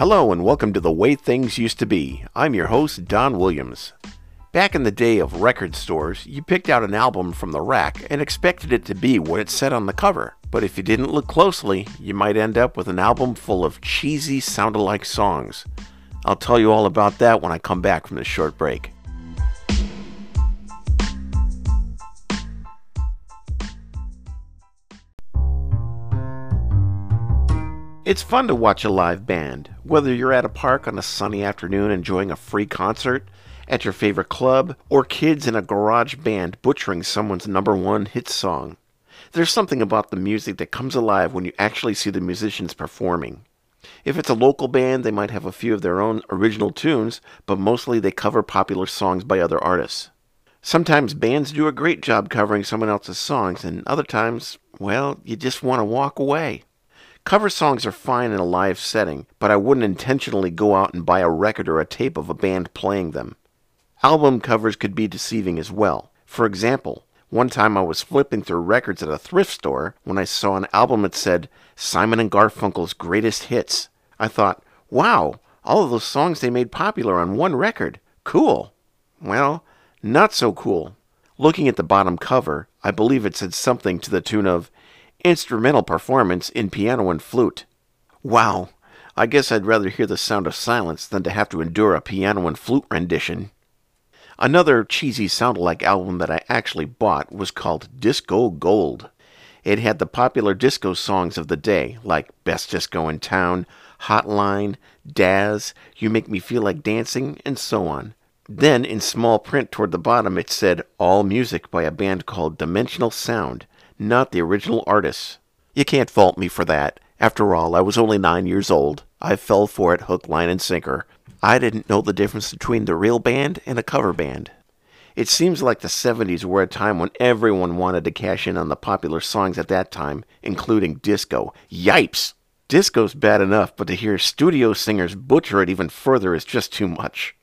Hello and welcome to The Way Things Used to Be. I'm your host, Don Williams. Back in the day of record stores, you picked out an album from the rack and expected it to be what it said on the cover. But if you didn't look closely, you might end up with an album full of cheesy, sound alike songs. I'll tell you all about that when I come back from this short break. It's fun to watch a live band, whether you're at a park on a sunny afternoon enjoying a free concert, at your favorite club, or kids in a garage band butchering someone's number one hit song. There's something about the music that comes alive when you actually see the musicians performing. If it's a local band, they might have a few of their own original tunes, but mostly they cover popular songs by other artists. Sometimes bands do a great job covering someone else's songs, and other times, well, you just want to walk away. Cover songs are fine in a live setting, but I wouldn't intentionally go out and buy a record or a tape of a band playing them. Album covers could be deceiving as well. For example, one time I was flipping through records at a thrift store when I saw an album that said Simon and Garfunkel's Greatest Hits. I thought, wow, all of those songs they made popular on one record. Cool. Well, not so cool. Looking at the bottom cover, I believe it said something to the tune of instrumental performance in piano and flute. Wow, I guess I'd rather hear the sound of silence than to have to endure a piano and flute rendition. Another cheesy sound-alike album that I actually bought was called Disco Gold. It had the popular disco songs of the day, like Best Disco in Town, Hotline, Dazz, You Make Me Feel Like Dancing, and so on. Then, in small print toward the bottom, it said All Music by a band called Dimensional Sound, not the original artists. You can't fault me for that. After all, I was only nine years old. I fell for it hook, line, and sinker. I didn't know the difference between the real band and a cover band. It seems like the 70s were a time when everyone wanted to cash in on the popular songs at that time, including disco. Yipes! Disco's bad enough, but to hear studio singers butcher it even further is just too much.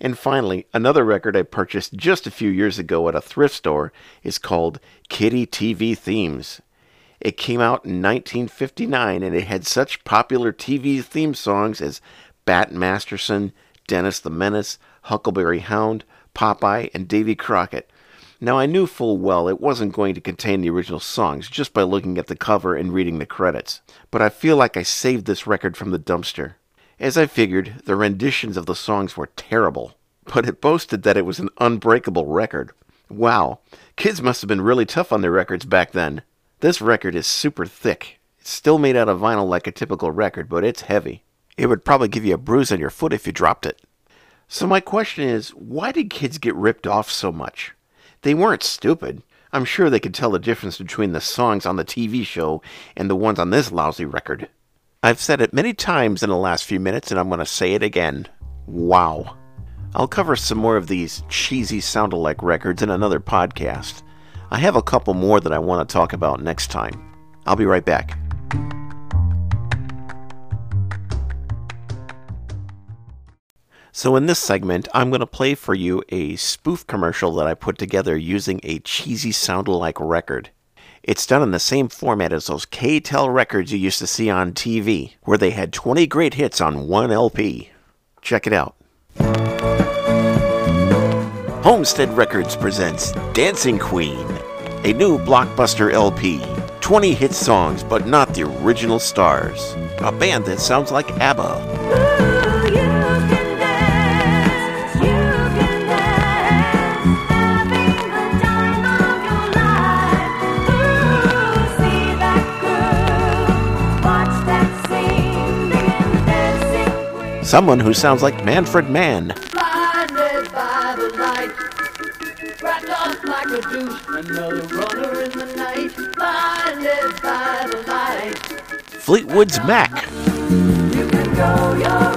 And finally, another record I purchased just a few years ago at a thrift store is called Kiddie TV Themes. It came out in 1959 and it had such popular TV theme songs as Bat Masterson, Dennis the Menace, Huckleberry Hound, Popeye, and Davy Crockett. Now, I knew full well it wasn't going to contain the original songs just by looking at the cover and reading the credits, but I feel like I saved this record from the dumpster. As I figured, the renditions of the songs were terrible, but it boasted that it was an unbreakable record. Wow, kids must have been really tough on their records back then. This record is super thick. It's still made out of vinyl like a typical record, but it's heavy. It would probably give you a bruise on your foot if you dropped it. So my question is, why did kids get ripped off so much? They weren't stupid. I'm sure they could tell the difference between the songs on the TV show and the ones on this lousy record. I've said it many times in the last few minutes, and I'm going to say it again. Wow. I'll cover some more of these cheesy sound alike records in another podcast. I have a couple more that I want to talk about next time. I'll be right back. So, in this segment, I'm going to play for you a spoof commercial that I put together using a cheesy sound alike record. It's done in the same format as those K-tel records you used to see on TV, where they had 20 great hits on one LP. Check it out. Homestead Records presents Dancing Queen, a new blockbuster LP. 20 hit songs, but not the original stars. A band that sounds like ABBA. Someone who sounds like Manfred Mann. Blinded by the light, like a douche, another runner in the night. Blinded by the light, Fleetwood's Mac. you can go your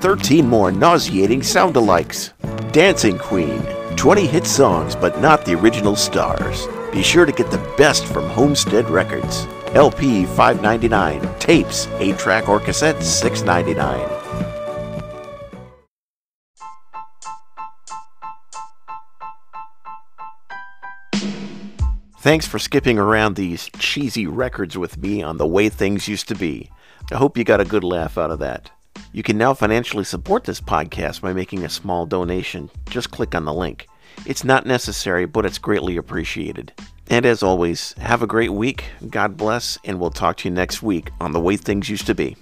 13 more nauseating sound alikes. Dancing Queen, 20 hit songs but not the original stars. Be sure to get the best from Homestead Records. LP 5.99, tapes 8 track or cassette 6.99. Thanks for skipping around these cheesy records with me on the way things used to be. I hope you got a good laugh out of that. You can now financially support this podcast by making a small donation. Just click on the link. It's not necessary, but it's greatly appreciated. And as always, have a great week, God bless, and we'll talk to you next week on The Way Things Used to Be.